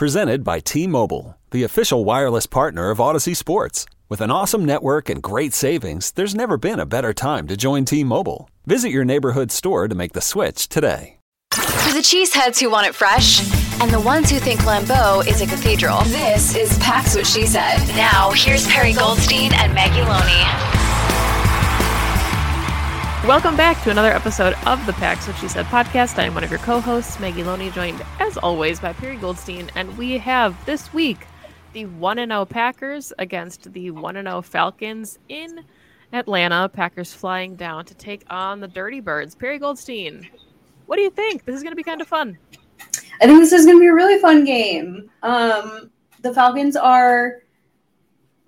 Presented by T-Mobile, the official wireless partner of Audacy Sports. With an awesome network and great savings, there's never been a better time to join T-Mobile. Visit your neighborhood store to make the switch today. For the cheeseheads who want it fresh, and the ones who think Lambeau is a cathedral, this is Pax What She Said. Now, here's Perri Goldstein and Maggie Loney. Welcome back to another episode of the Pax What She Said podcast. I am one of your co-hosts, Maggie Loney, joined as always by Perri Goldstein, and we have this week the one and zero Packers against the one and zero Falcons in Atlanta. Packers flying down to take on the Dirty Birds. Perri Goldstein, what do you think? This is going to be kind of fun. I think this is going to be a really fun game. Um, the Falcons are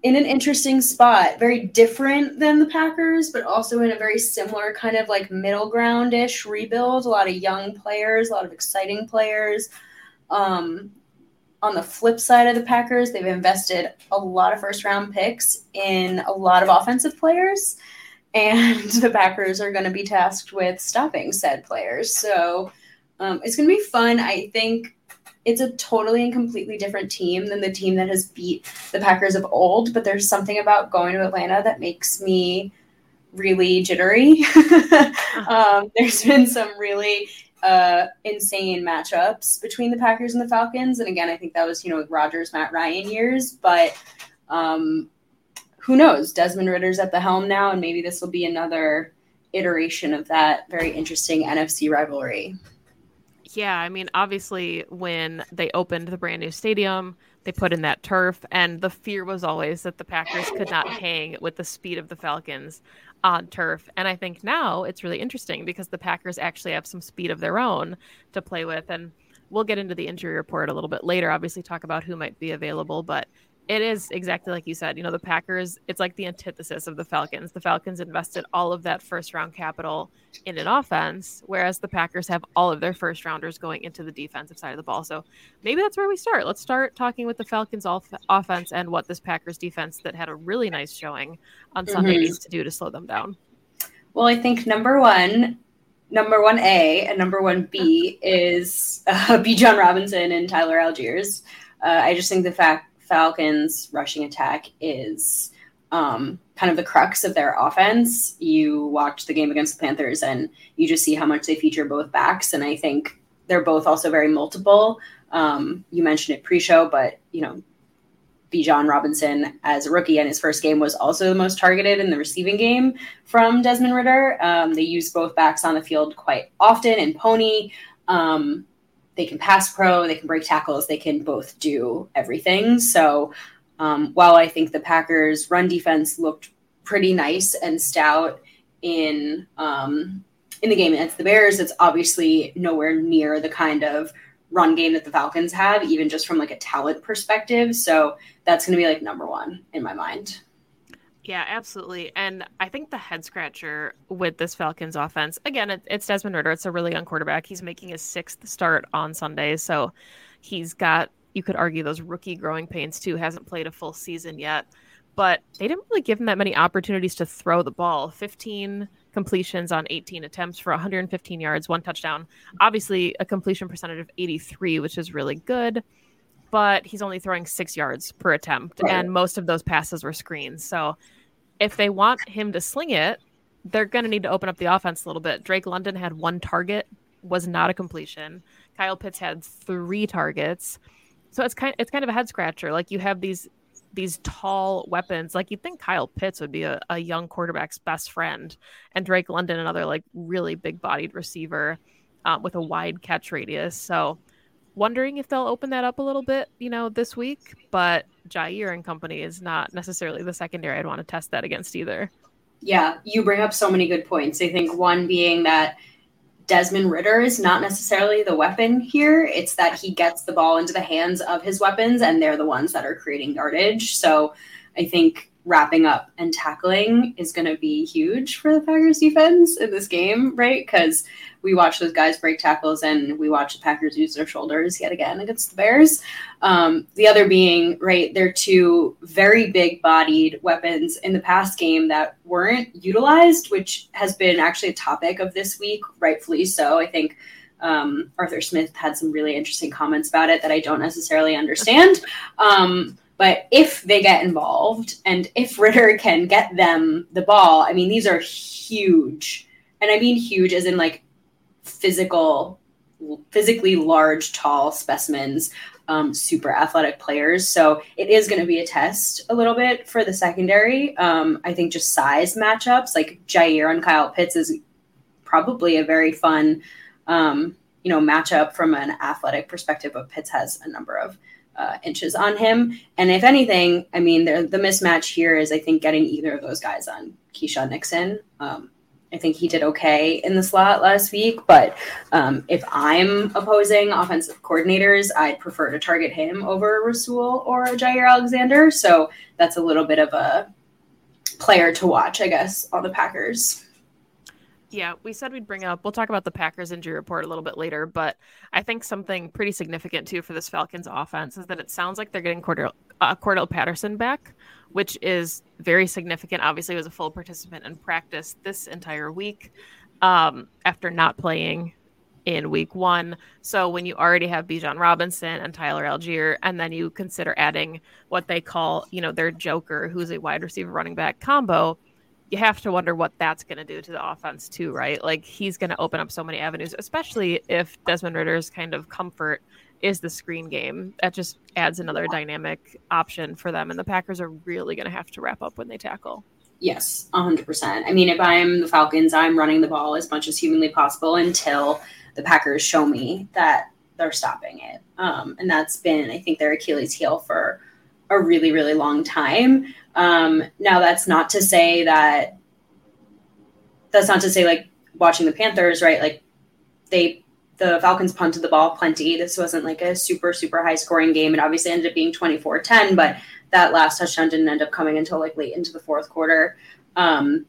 in an interesting spot, very different than the Packers, but also in a very similar kind of like middle ground ish rebuild. A lot of young players, a lot of exciting players. Um, on the flip side of the Packers, they've invested a lot of first round picks in a lot of offensive players, and the Packers are going to be tasked with stopping said players. So um, it's going to be fun. I think it's a totally and completely different team than the team that has beat the Packers of old. But there's something about going to Atlanta that makes me really jittery. um, there's been some really uh, insane matchups between the Packers and the Falcons, and again, I think that was you know Rodgers, Matt Ryan years, but. Um, who knows? Desmond Ridder's at the helm now, and maybe this will be another iteration of that very interesting NFC rivalry. Yeah, I mean, obviously, when they opened the brand new stadium, they put in that turf, and the fear was always that the Packers could not hang with the speed of the Falcons on turf. And I think now it's really interesting because the Packers actually have some speed of their own to play with. And we'll get into the injury report a little bit later, obviously, talk about who might be available. But it is exactly like you said. You know, the Packers, it's like the antithesis of the Falcons. The Falcons invested all of that first round capital in an offense, whereas the Packers have all of their first rounders going into the defensive side of the ball. So maybe that's where we start. Let's start talking with the Falcons off- offense and what this Packers defense that had a really nice showing on Sunday Mhm. needs to do to slow them down. Well, I think number one, number one A and number one B is uh, Bijan Robinson and Tyler Allgeier. Uh, I just think the fact Falcons rushing attack is um, kind of the crux of their offense. You watch the game against the Panthers and you just see how much they feature both backs, and I think they're both also very multiple. Um, you mentioned it pre-show, but you know Bijan Robinson as a rookie and his first game was also the most targeted in the receiving game from Desmond Ridder. Um, they use both backs on the field quite often and Pony. Um, they can pass pro, they can break tackles, they can both do everything. So um, while I think the Packers' run defense looked pretty nice and stout in um, in the game against the Bears, it's obviously nowhere near the kind of run game that the Falcons have, even just from like a talent perspective. So that's going to be like number one in my mind. Yeah, absolutely. And I think the head scratcher with this Falcons offense, again, it, it's Desmond Ridder. It's a really young quarterback. He's making his sixth start on Sunday. So he's got, you could argue, those rookie growing pains too. Hasn't played a full season yet. But they didn't really give him that many opportunities to throw the ball. 15 completions on 18 attempts for 115 yards, one touchdown. Obviously, a completion percentage of 83, which is really good but he's only throwing six yards per attempt, Right. and most of those passes were screens. So if they want him to sling it, they're going to need to open up the offense a little bit. Drake London had one target, was not a completion. Kyle Pitts had three targets. so it's kind it's kind of a head scratcher. Like you have these these tall weapons. Like you'd think Kyle Pitts would be a, a young quarterback's best friend, and Drake London another like really big bodied receiver um, with a wide catch radius. So wondering if they'll open that up a little bit, you know, this week. But Jaire and company is not necessarily the secondary I'd want to test that against either. Yeah, you bring up so many good points. I think one being that Desmond Ridder is not necessarily the weapon here. It's that he gets the ball into the hands of his weapons, and they're the ones that are creating yardage. So I think wrapping up and tackling is going to be huge for the Packers defense in this game, right? Because we watch those guys break tackles and we watch the Packers use their shoulders yet again against the Bears. Um, the other being, right, they're two very big bodied weapons in the past game that weren't utilized, which has been actually a topic of this week, rightfully so. I think. Um, Arthur Smith had some really interesting comments about it that I don't necessarily understand. Um, but if they get involved and if Ridder can get them the ball, I mean, these are huge. And I mean huge as in like physical, physically large, tall specimens, um, super athletic players. So it is going to be a test a little bit for the secondary. Um, I think just size matchups like Jaire and Kyle Pitts is probably a very fun, um, you know, matchup from an athletic perspective. But Pitts has a number of uh, inches on him. And if anything, I mean, the, the mismatch here is, I think, getting either of those guys on Keisean Nixon. Um, I think he did okay in the slot last week, but um, if I'm opposing offensive coordinators, I'd prefer to target him over Rasul or Jaire Alexander. So that's a little bit of a player to watch, I guess, on the Packers. Yeah, we said we'd bring up. We'll talk about the Packers injury report a little bit later, but I think something pretty significant too for this Falcons offense is that it sounds like they're getting Cordarrelle, uh, Cordarrelle Patterson back, which is very significant. Obviously, he was a full participant in practice this entire week um, after not playing in week one. So when you already have Bijan Robinson and Tyler Allgeier, and then you consider adding what they call, you know, their joker, who's a wide receiver running back combo you have to wonder what that's going to do to the offense too, right? Like he's going to open up so many avenues, especially if Desmond Ridder's kind of comfort is the screen game. That just adds another dynamic option for them, and the Packers are really going to have to wrap up when they tackle. Yes, 100%. I mean, if I'm the Falcons, I'm running the ball as much as humanly possible until the Packers show me that they're stopping it. Um, and that's been, I think, their Achilles heel for a really, really long time. Um, now, that's not to say that that's not to say like watching the Panthers, right? Like they the Falcons punted the ball plenty. This wasn't like a super, super high scoring game. It obviously ended up being 24 10, but that last touchdown didn't end up coming until like late into the fourth quarter. Um,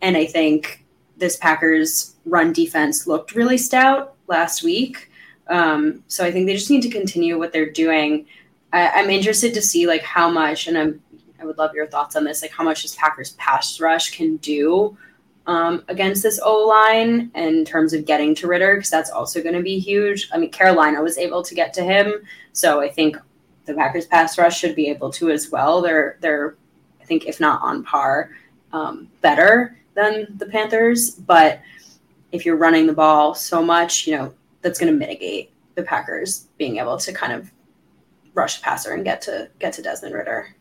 and I think this Packers run defense looked really stout last week. Um, so I think they just need to continue what they're doing. I, am interested to see like how much, and I'm I would love your thoughts on this, like how much this Packers pass rush can do um, against this O line in terms of getting to Ridder, because that's also going to be huge. I mean, Carolina was able to get to him, so I think the Packers pass rush should be able to as well. They're they're I think if not on par, um, better than the Panthers, but if you're running the ball so much, you know that's going to mitigate the Packers being able to kind of rush passer and get to get to Desmond Ridder.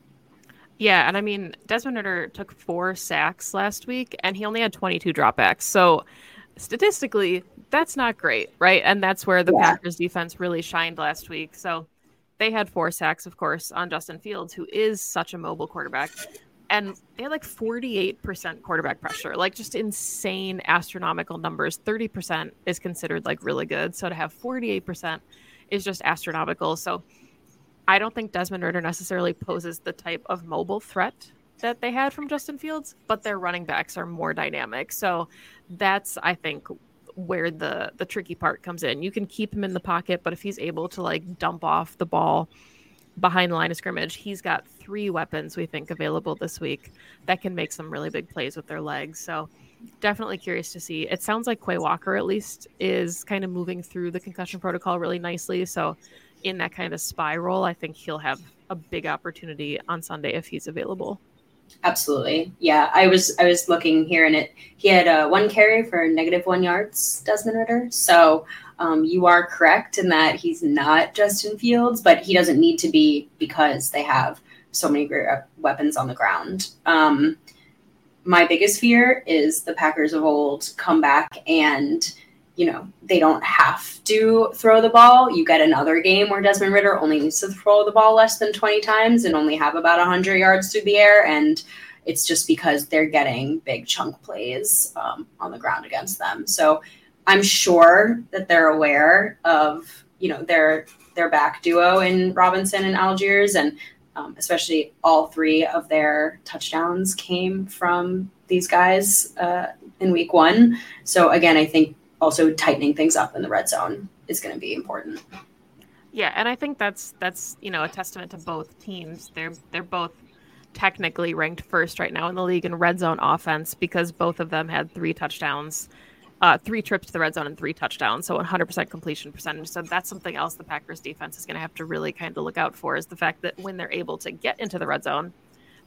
Yeah, and I mean Desmond Ridder took four sacks last week, and he only had 22 dropbacks. So statistically, that's not great, right? And that's where the yeah. Packers defense really shined last week. So they had four sacks, of course, on Justin Fields, who is such a mobile quarterback. And they had like 48% quarterback pressure, like just insane astronomical numbers. 30% is considered like really good. So to have 48% is just astronomical. So I don't think Desmond Ridder necessarily poses the type of mobile threat that they had from Justin Fields, but their running backs are more dynamic. So that's I think where the the tricky part comes in. You can keep him in the pocket, but if he's able to like dump off the ball behind the line of scrimmage, he's got three weapons we think available this week that can make some really big plays with their legs. So definitely curious to see. It sounds like Quay Walker at least is kind of moving through the concussion protocol really nicely. So in that kind of spy role, I think he'll have a big opportunity on Sunday if he's available. Absolutely. Yeah, I was I was looking here and it he had uh, one carry for negative one yards, Desmond Ridder. So um, you are correct in that he's not Justin Fields, but he doesn't need to be because they have so many great weapons on the ground. Um, my biggest fear is the Packers of old come back and you know they don't have to throw the ball. You get another game where Desmond Ridder only needs to throw the ball less than 20 times and only have about 100 yards through the air and it's just because they're getting big chunk plays um, on the ground against them. So I'm sure that they're aware of you know their their back duo in Robinson and Allgeier, and um, especially all three of their touchdowns came from these guys uh, in week one. So again, I think also tightening things up in the red zone is going to be important. Yeah, and I think that's that's you know a testament to both teams. They're they're both technically ranked first right now in the league in red zone offense because both of them had three touchdowns uh, three trips to the red zone and three touchdowns, so 100% completion percentage. So that's something else the Packers defense is going to have to really kind of look out for is the fact that when they're able to get into the red zone,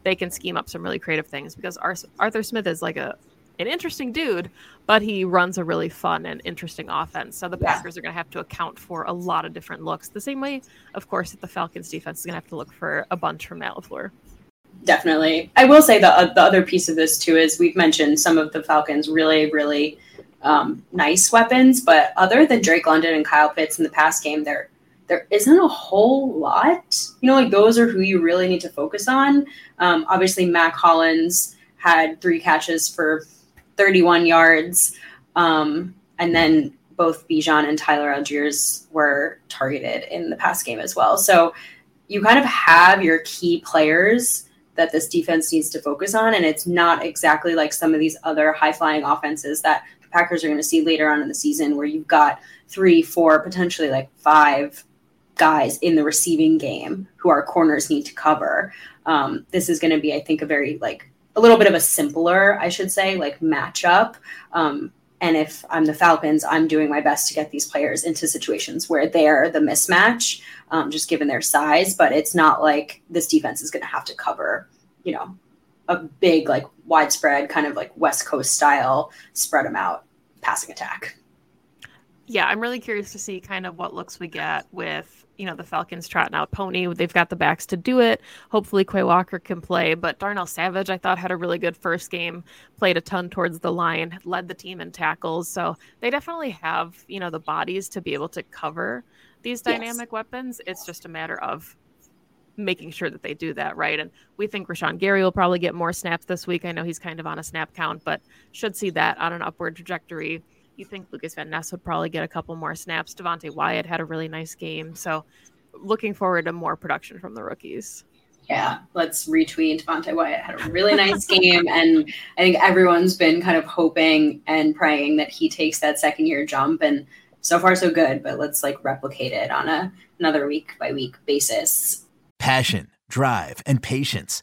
they can scheme up some really creative things because Arthur Smith is like a an interesting dude, but he runs a really fun and interesting offense. So the yeah. Packers are going to have to account for a lot of different looks. The same way, of course, that the Falcons defense is going to have to look for a bunch from Matt LaFleur. Definitely. I will say the, uh, the other piece of this too is we've mentioned some of the Falcons really, really – um, nice weapons, but other than Drake London and Kyle Pitts in the past game, there there isn't a whole lot. You know, like those are who you really need to focus on. Um, obviously, Mack Hollins had three catches for 31 yards, um, and then both Bijan and Tyler Allgeier were targeted in the past game as well. So you kind of have your key players that this defense needs to focus on. And it's not exactly like some of these other high flying offenses that Packers are going to see later on in the season, where you've got three, four, potentially like five guys in the receiving game who our corners need to cover. Um, this is going to be, I think, a very like a little bit of a simpler, I should say, like matchup. Um, and if I'm the Falcons, I'm doing my best to get these players into situations where they're the mismatch, um, just given their size. But it's not like this defense is going to have to cover, you know, a big like widespread kind of like West Coast style spread them out passing attack. Yeah, I'm really curious to see kind of what looks we get with you know the Falcons trotting out Pony. They've got the backs to do it. Hopefully, Quay Walker can play, but Darnell Savage I thought had a really good first game. Played a ton towards the line, led the team in tackles. So they definitely have you know the bodies to be able to cover these dynamic yes. weapons. It's just a matter of making sure that they do that right. And we think Rashan Gary will probably get more snaps this week. I know he's kind of on a snap count, but should see that on an upward trajectory. You think Lucas Van Ness would probably get a couple more snaps. Devonte Wyatt had a really nice game. So looking forward to more production from the rookies. Yeah, let's retweet. Devonte Wyatt had a really nice game, and I think everyone's been kind of hoping and praying that he takes that second year jump. And so far, so good. But let's like replicate it on a another week by week basis. Passion, drive, and patience.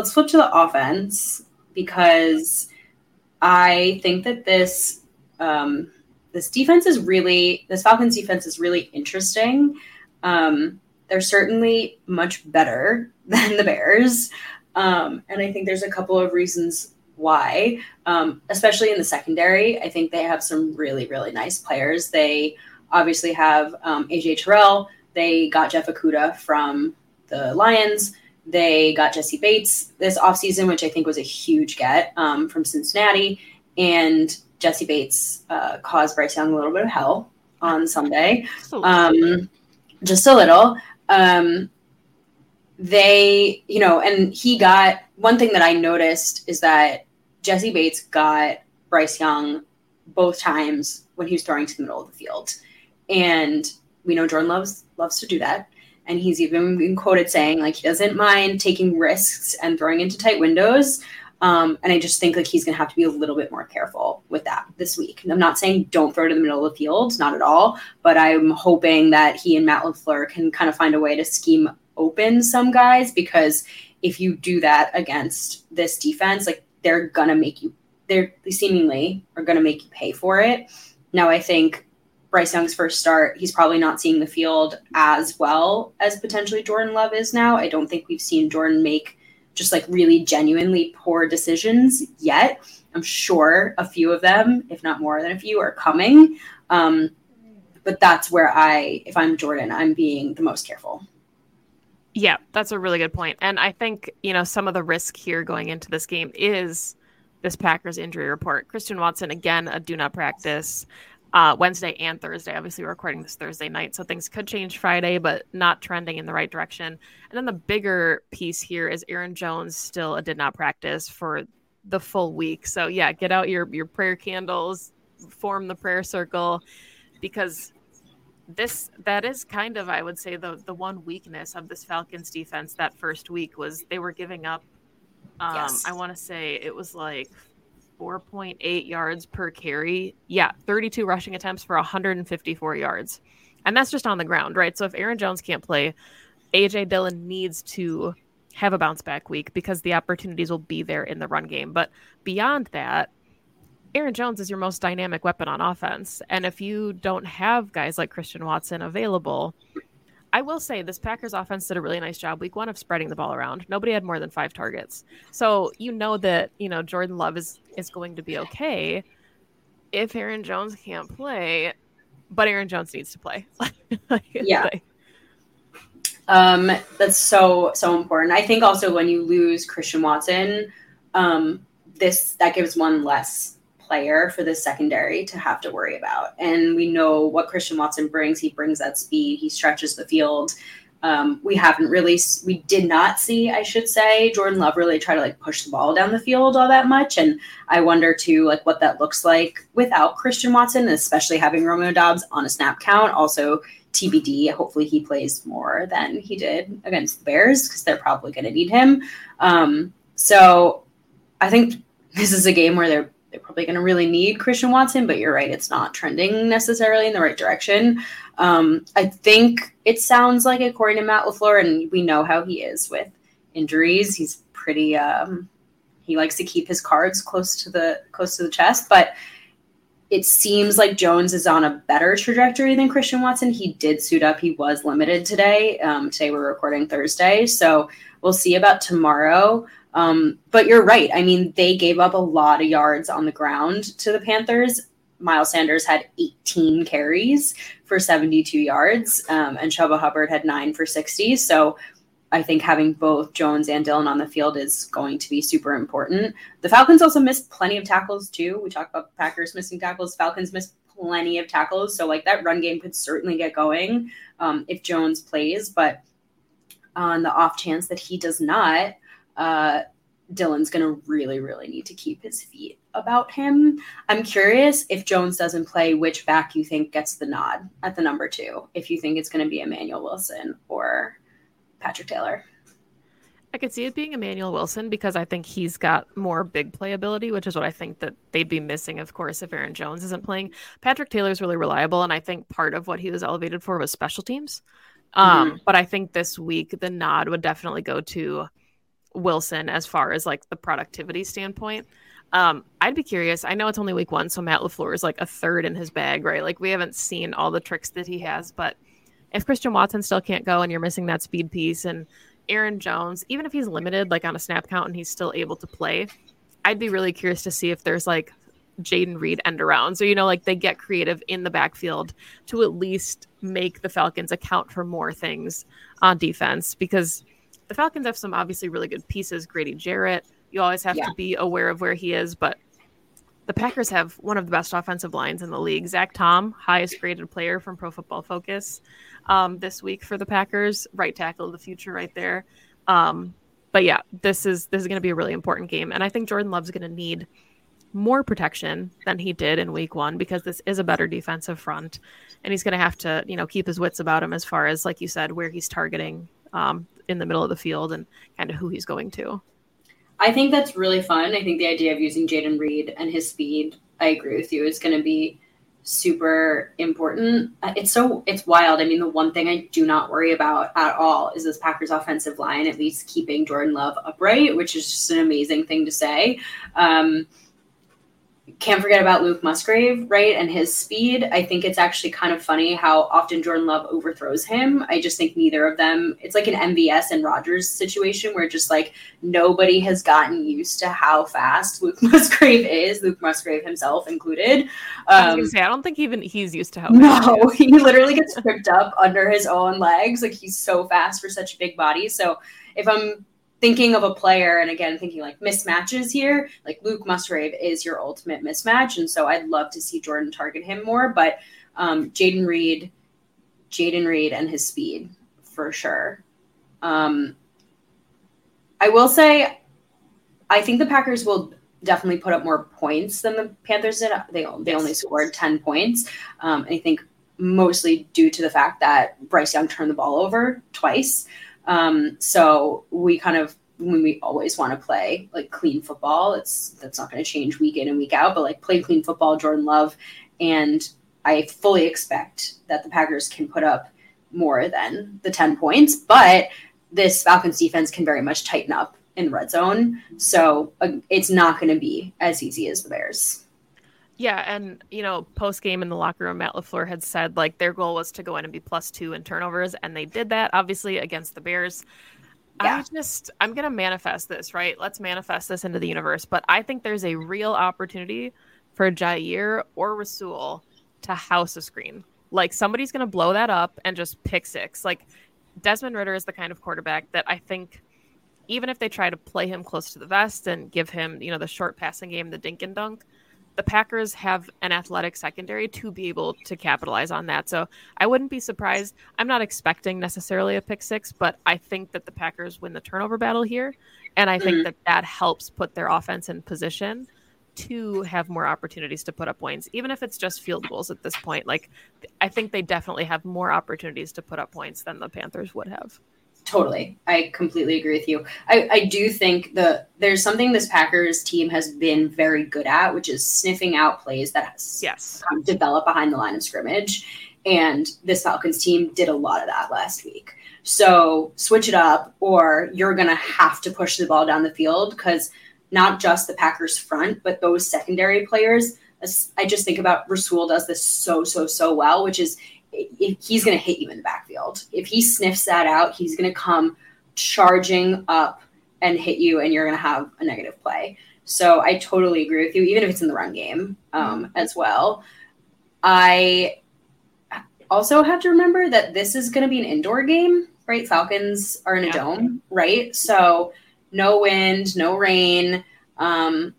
Let's flip to the offense because I think that this um, this defense is really this Falcons defense is really interesting. Um, they're certainly much better than the Bears. Um, and I think there's a couple of reasons why, um, especially in the secondary. I think they have some really, really nice players. They obviously have um, AJ Terrell. They got Jeff Okudah from the Lions. They got Jessie Bates this offseason, which I think was a huge get um, from Cincinnati. And Jessie Bates uh, caused Bryce Young a little bit of hell on Sunday. Um, just a little. Um, they, you know, and he got one thing that I noticed is that Jessie Bates got Bryce Young both times when he was throwing to the middle of the field. And we know Jordan loves loves to do that. And he's even been quoted saying like he doesn't mind taking risks and throwing into tight windows. Um, and I just think like he's gonna have to be a little bit more careful with that this week. I'm not saying don't throw to the middle of the field, not at all, but I'm hoping that he and Matt LaFleur can kind of find a way to scheme open some guys because if you do that against this defense, like they're gonna make you they're they seemingly are gonna make you pay for it. Now I think Bryce Young's first start, he's probably not seeing the field as well as potentially Jordan Love is now. I don't think we've seen Jordan make just like really genuinely poor decisions yet. I'm sure a few of them, if not more than a few, are coming. Um, but that's where I, if I'm Jordan, I'm being the most careful. Yeah, that's a really good point. And I think, you know, some of the risk here going into this game is this Packers injury report. Christian Watson, again, a do not practice uh, Wednesday and Thursday. Obviously, we're recording this Thursday night, so things could change Friday, but not trending in the right direction. And then the bigger piece here is Aaron Jones still did not practice for the full week. So, yeah, get out your, your prayer candles, form the prayer circle, because this that is kind of I would say the the one weakness of this Falcons defense that first week was they were giving up um yes. I want to say it was like 4.8 yards per carry. Yeah, 32 rushing attempts for 154 yards. And that's just on the ground, right? So if Aaron Jones can't play, AJ Dillon needs to have a bounce back week because the opportunities will be there in the run game. But beyond that, Aaron Jones is your most dynamic weapon on offense. And if you don't have guys like Christian Watson available, I will say this Packers offense did a really nice job week one of spreading the ball around. Nobody had more than five targets. So you know that, you know, Jordan Love is is going to be okay if Aaron Jones can't play, but Aaron Jones needs to play. yeah. Um, that's so so important. I think also when you lose Christian Watson, um, this that gives one less player for the secondary to have to worry about. And we know what Christian Watson brings. He brings that speed. He stretches the field. Um, we haven't really, we did not see, I should say, Jordan Love really try to like push the ball down the field all that much. And I wonder too, like what that looks like without Christian Watson, especially having Romeo Doubs on a snap count. Also, TBD. Hopefully, he plays more than he did against the Bears because they're probably going to need him. Um, so I think this is a game where they're they're probably going to really need Christian Watson, but you're right, it's not trending necessarily in the right direction. Um, I think it sounds like, according to Matt LaFleur, and we know how he is with injuries, he's pretty. Um, he likes to keep his cards close to the close to the chest, but it seems like Jones is on a better trajectory than Christian Watson. He did suit up. He was limited today. Um, today we're recording Thursday, so we'll see about tomorrow. Um, but you're right. I mean, they gave up a lot of yards on the ground to the Panthers. Miles Sanders had 18 carries for 72 yards, um, and Chuba Hubbard had nine for 60. So I think having both Jones and Dillon on the field is going to be super important. The Falcons also missed plenty of tackles too. We talked about Packers missing tackles. Falcons missed plenty of tackles. So like that run game could certainly get going um, if Jones plays. But on the off chance that he does not, uh, Dillon's going to really, really need to keep his feet about him. I'm curious if Jones doesn't play, which back you think gets the nod at the number two? If you think it's going to be Emmanuel Wilson or Patrick Taylor. I could see it being Emmanuel Wilson because I think he's got more big play ability, which is what I think that they'd be missing, of course, if Aaron Jones isn't playing. Patrick Taylor's really reliable, and I think part of what he was elevated for was special teams. Um, mm-hmm. But I think this week the nod would definitely go to Wilson as far as like the productivity standpoint. Um, I'd be curious. I know it's only week one, so Matt LaFleur is like a third in his bag, right? Like we haven't seen all the tricks that he has, but if Christian Watson still can't go and you're missing that speed piece and Aaron Jones, even if he's limited, like on a snap count, and he's still able to play, I'd be really curious to see if there's like Jayden Reed end around. So, you know, like they get creative in the backfield to at least make the Falcons account for more things on defense because the Falcons have some obviously really good pieces. Grady Jarrett, you always have yeah. to be aware of where he is, but the Packers have one of the best offensive lines in the league. Zach Tom, highest graded player from Pro Football Focus um, this week for the Packers. Right tackle of the future, right there. Um, but yeah, this is this is going to be a really important game, and I think Jordan Love's going to need more protection than he did in Week One because this is a better defensive front, and he's going to have to you know keep his wits about him as far as like you said where he's targeting um, in the middle of the field and kind of who he's going to. I think that's really fun. I think the idea of using Jayden Reed and his speed, I agree with you, is going to be super important. Uh, it's so it's wild. I mean, the one thing I do not worry about at all is this Packers offensive line at least keeping Jordan Love upright, which is just an amazing thing to say. Um, can't forget about Luke Musgrave, right? And his speed. I think it's actually kind of funny how often Jordan Love overthrows him. I just think neither of them, it's like an MVS and Rodgers situation where just like nobody has gotten used to how fast Luke Musgrave is, Luke Musgrave himself included. Um, I was gonna um, say, I don't think even he's used to how No, he literally gets tripped up under his own legs. Like he's so fast for such a big body. So if I'm thinking of a player and again thinking like mismatches here like luke musgrave is your ultimate mismatch and so i'd love to see jordan target him more but um, jayden reed jayden reed and his speed for sure. Um, i will say i think the packers will definitely put up more points than the panthers did. They, they only scored 10 points um, i think mostly due to the fact that bryce young turned the ball over twice um, so we kind of when we always want to play like clean football, it's that's not going to change week in and week out, but like play clean football, Jordan Love, and I fully expect that the Packers can put up more than the 10 points, but this Falcons defense can very much tighten up in the red zone. So uh, it's not going to be as easy as the Bears. Yeah, and you know, post game in the locker room, Matt LaFleur had said like their goal was to go in and be plus two in turnovers, and they did that obviously against the Bears. Yeah. I just I'm gonna manifest this, right? Let's manifest this into the universe. But I think there's a real opportunity for Jaire or Rasul to house a screen. Like somebody's gonna blow that up and just pick six. Like Desmond Ridder is the kind of quarterback that I think even if they try to play him close to the vest and give him, you know, the short passing game, the dink and dunk, the Packers have an athletic secondary to be able to capitalize on that. So I wouldn't be surprised. I'm not expecting necessarily a pick six, but I think that the Packers win the turnover battle here. And I think mm-hmm. that that helps put their offense in position to have more opportunities to put up points, even if it's just field goals at this point. Like, I think they definitely have more opportunities to put up points than the Panthers would have. Totally. I completely agree with you. I, I do think that there's something this Packers team has been very good at, which is sniffing out plays that has yes. develop behind the line of scrimmage. And this Falcons team did a lot of that last week. So switch it up, or you're going to have to push the ball down the field because not just the Packers front, but those secondary players. I just think about Rasul does this so, so, so well, which is he's going to hit you in the backfield. If he sniffs that out, he's going to come charging up and hit you, and you're going to have a negative play. So I totally agree with you, even if it's in the run game um, mm-hmm. as well. I also have to remember that this is going to be an indoor game, right? Falcons are in a yeah. dome, right? So no wind, no rain, um,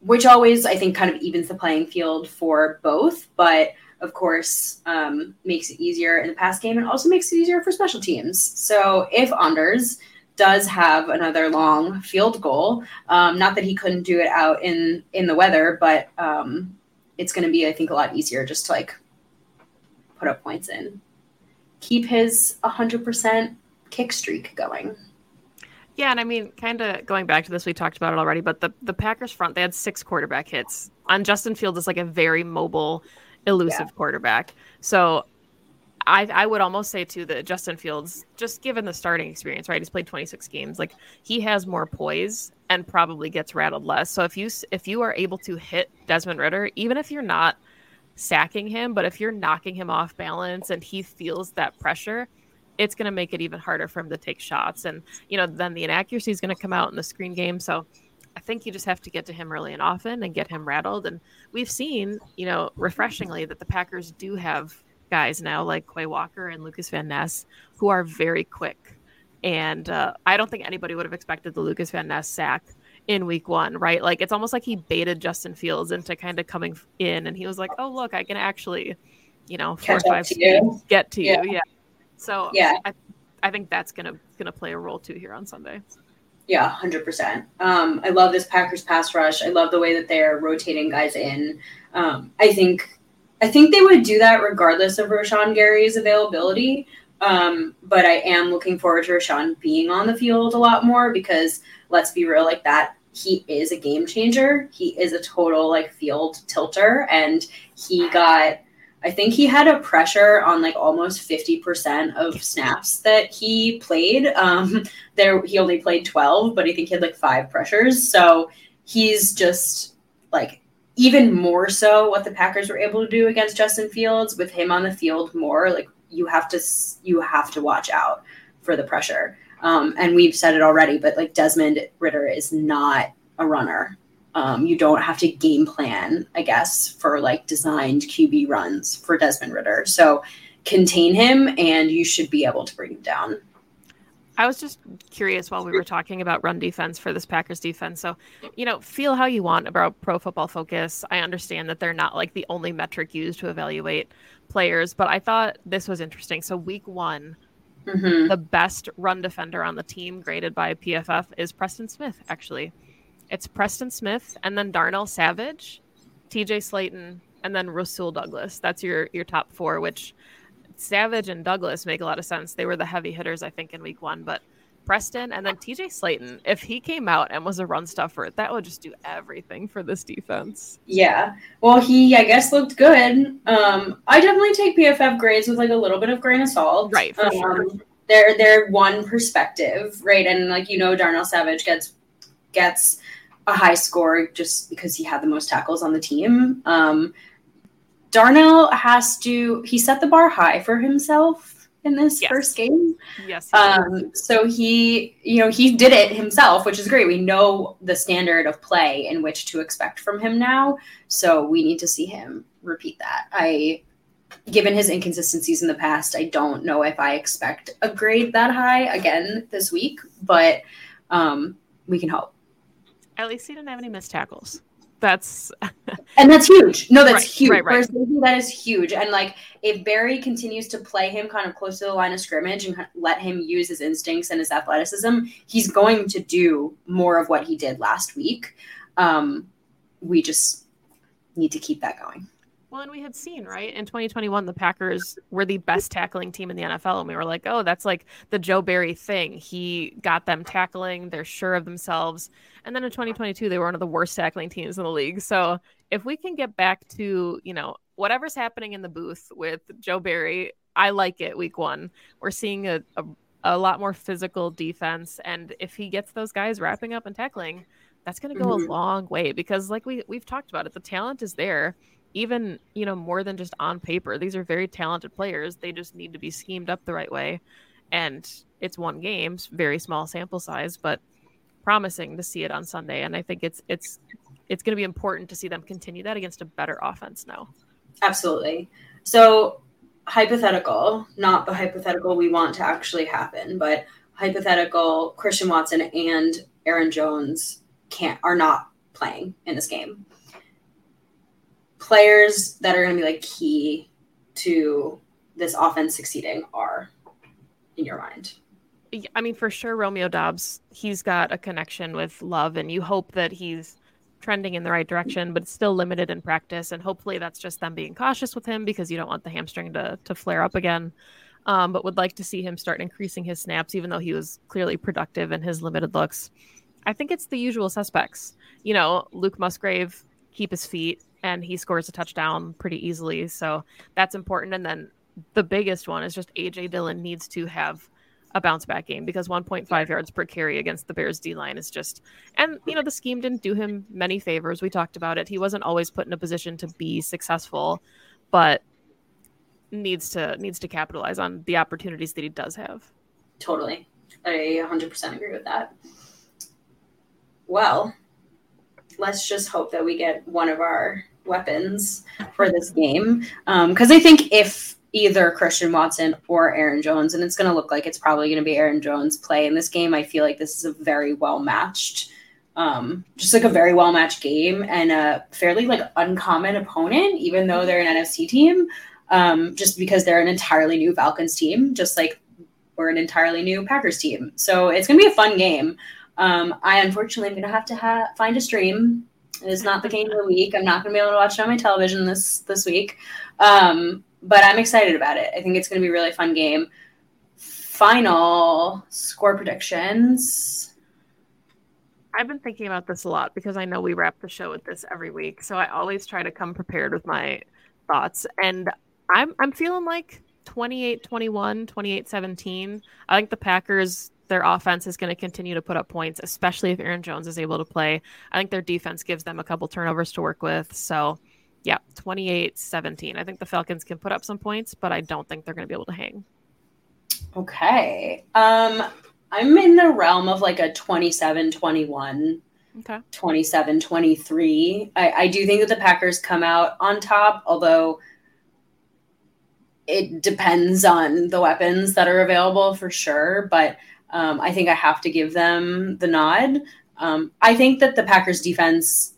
which always I think kind of evens the playing field for both. But of course, um, makes it easier in the pass game and also makes it easier for special teams. So if Anders does have another long field goal, um, not that he couldn't do it out in in the weather, but um, it's going to be, I think, a lot easier just to like put up points in. keep his 100% kick streak going. Yeah, and I mean, kind of going back to this, we talked about it already, but the the Packers front they had six quarterback hits on Justin Fields is like a very mobile, elusive yeah. quarterback. So I, I would almost say too that Justin Fields, just given the starting experience, right? He's played 26 games. Like he has more poise and probably gets rattled less. So if you if you are able to hit Desmond Ridder, even if you're not sacking him, but if you're knocking him off balance and he feels that pressure, it's going to make it even harder for him to take shots. And you know, then the inaccuracy is going to come out in the screen game. So I think you just have to get to him early and often and get him rattled. And we've seen, you know, refreshingly that the Packers do have guys now like Quay Walker and Lucas Van Ness who are very quick. And uh, I don't think anybody would have expected the Lucas Van Ness sack in week one, right? Like it's almost like he baited Justin Fields into kind of coming in and he was like, oh, look, I can actually, you know, four or five to get to yeah. you. Yeah. So yeah, I, I think that's going to, going to play a role too here on Sunday. Yeah, hundred um, percent. I love this Packers pass rush. I love the way that they're rotating guys in. Um, I think I think they would do that regardless of Rashan Gary's availability. Um, but I am looking forward to Rashan being on the field a lot more because let's be real, like that, he is a game changer. He is a total like field tilter, and he got. I think he had a pressure on like almost 50% of snaps that he played. Um, there he only played 12, but I think he had like five pressures. So he's just like even more so what the Packers were able to do against Justin Fields with him on the field more like you have to you have to watch out for the pressure um, and we've said it already but like Desmond Ridder is not a runner um, you don't have to game plan I guess for like designed QB runs for Desmond Ridder. so contain him and you should be able to bring him down I was just curious while we were talking about run defense for this Packers defense. So, you know, feel how you want about Pro Football Focus. I understand that they're not like the only metric used to evaluate players, but I thought this was interesting. So, week one, mm-hmm. the best run defender on the team graded by PFF is Preston Smith, actually. It's Preston Smith and then Darnell Savage, TJ Slaton, and then Rasul Douglas. That's your your top four, which Savage and Douglas make a lot of sense. They were the heavy hitters, I think, in week one. But Preston and then TJ Slaton, if he came out and was a run stuffer, that would just do everything for this defense. Yeah. Well, he, I guess, looked good. Um, I definitely take PFF grades with like a little bit of grain of salt. Right, for um, sure. They're they're one perspective, right? And like you know, Darnell Savage gets gets a high score just because he had the most tackles on the team. Um, Darnell has to he set the bar high for himself in this yes. first game. Yes. Um, so he, you know, he did it himself, which is great. We know the standard of play in which to expect from him now. So we need to see him repeat that. I given his inconsistencies in the past, I don't know if I expect a grade that high again this week, but um, we can hope. At least he didn't have any missed tackles that's and that's huge. No, that's right, huge. Right, right. That is huge. And like if Barry continues to play him kind of close to the line of scrimmage and let him use his instincts and his athleticism, he's going to do more of what he did last week. Um, we just need to keep that going. Well, and we had seen, right, in 2021, the Packers were the best tackling team in the NFL. And we were like, oh, that's like the Joe Barry thing. He got them tackling, they're sure of themselves. And then in 2022, they were one of the worst tackling teams in the league. So if we can get back to, you know, whatever's happening in the booth with Joe Barry, I like it week one. We're seeing a, a, a lot more physical defense. And if he gets those guys wrapping up and tackling, that's going to go mm-hmm. a long way because, like we, we've talked about it, the talent is there even you know more than just on paper. These are very talented players. They just need to be schemed up the right way. And it's one game very small sample size but promising to see it on sunday. And i think it's it's it's going to be important to see them continue that against a better offense now. Absolutely. So hypothetical not the hypothetical we want to actually happen but hypothetical christian watson and aaron jones can't are not playing in this game players that are going to be like key to this offense succeeding are in your mind? I mean, for sure, Romeo Doubs, he's got a connection with Love, and you hope that he's trending in the right direction, but it's still limited in practice. And hopefully, that's just them being cautious with him because you don't want the hamstring to, to flare up again. um, but would like to see him start increasing his snaps, even though he was clearly productive in his limited looks. I think it's the usual suspects. You know, Luke Musgrave keep his feet and he scores a touchdown pretty easily. So that's important. And then the biggest one is just AJ Dillon needs to have a bounce back game because 1.5 yards per carry against the Bears D line is just and you know the scheme didn't do him many favors. We talked about it. He wasn't always put in a position to be successful, but needs to needs to capitalize on the opportunities that he does have. Totally. I 100% agree with that. Well, let's just hope that we get one of our weapons for this game. Because um, I think if either Christian Watson or Aaron Jones, and it's going to look like it's probably going to be Aaron Jones play in this game, I feel like this is a very well matched. Um, just like a very well matched game and a fairly like uncommon opponent, even though they're an NFC team, um, just because they're an entirely new Falcons team, just like we're an entirely new Packers team. So it's going to be a fun game. Um, I unfortunately am going to have to ha- find a stream. It's not the game of the week. I'm not going to be able to watch it on my television this this week, um, but I'm excited about it. I think it's going to be a really fun game. Final score predictions. I've been thinking about this a lot because I know we wrap the show with this every week, so I always try to come prepared with my thoughts. And I'm I'm feeling like 28-21, 28-17. I think the Packers their offense is going to continue to put up points, especially if Aaron Jones is able to play. I think their defense gives them a couple turnovers to work with. So, yeah, 28 17. I think the Falcons can put up some points, but I don't think they're going to be able to hang. Okay. Um, I'm in the realm of like a 27 21. Okay. 27 23. I, I do think that the Packers come out on top, although it depends on the weapons that are available for sure. But um, I think I have to give them the nod. Um, I think that the Packers defense,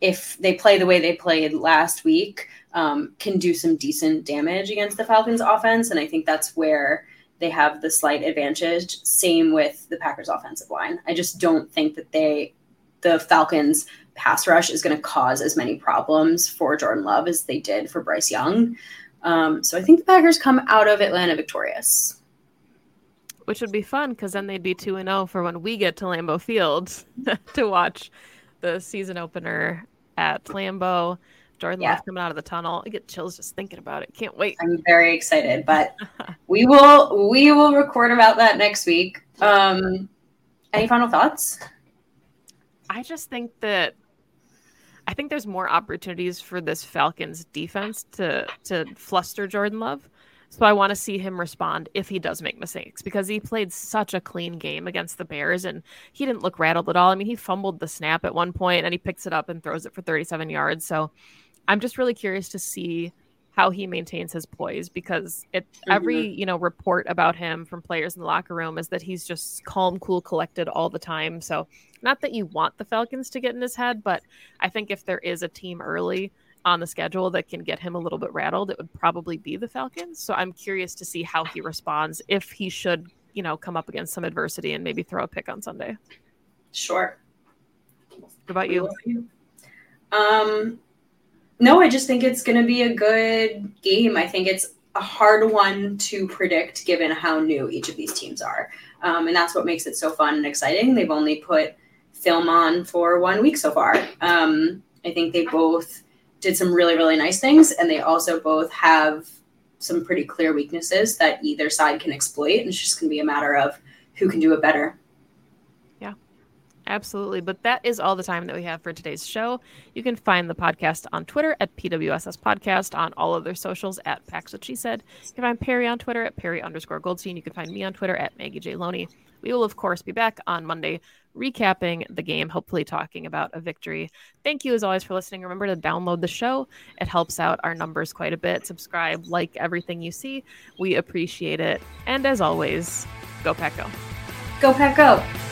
if they play the way they played last week, um, can do some decent damage against the Falcons offense. And I think that's where they have the slight advantage. Same with the Packers offensive line. I just don't think that they, the Falcons pass rush is going to cause as many problems for Jordan Love as they did for Bryce Young. Um, so I think the Packers come out of Atlanta victorious which would be fun because then they'd be 2 and 0 for when we get to Lambeau Field to watch the season opener at Lambeau. Jordan yeah. Love coming out of the tunnel. I get chills just thinking about it. Can't wait. I'm very excited, but we will we will record about that next week. Um any final thoughts? I just think that I think there's more opportunities for this Falcons defense to to fluster Jordan Love. So I want to see him respond if he does make mistakes because he played such a clean game against the Bears and he didn't look rattled at all. I mean, he fumbled the snap at one point and he picks it up and throws it for 37 yards. So I'm just really curious to see how he maintains his poise because it every you know report about him from players in the locker room is that he's just calm cool collected all the time so not that you want the falcons to get in his head but i think if there is a team early on the schedule that can get him a little bit rattled, it would probably be the Falcons. So I'm curious to see how he responds if he should, you know, come up against some adversity and maybe throw a pick on Sunday. Sure. What about you? Um, no, I just think it's going to be a good game. I think it's a hard one to predict given how new each of these teams are. Um, and that's what makes it so fun and exciting. They've only put film on for one week so far. Um, I think they both did some really really nice things and they also both have some pretty clear weaknesses that either side can exploit and it's just going to be a matter of who can do it better. Yeah absolutely but that is all the time that we have for today's show. You can find the podcast on twitter at pwss podcast on all other socials at pax what she said. You can find Perri on twitter at perri underscore goldstein. You can find me on twitter at maggie j loney. We will, of course, be back on Monday recapping the game, hopefully talking about a victory. Thank you as always for listening. Remember to download the show, it helps out our numbers quite a bit. Subscribe, like everything you see. We appreciate it. And as always, go Pack Go. Go Pack Go.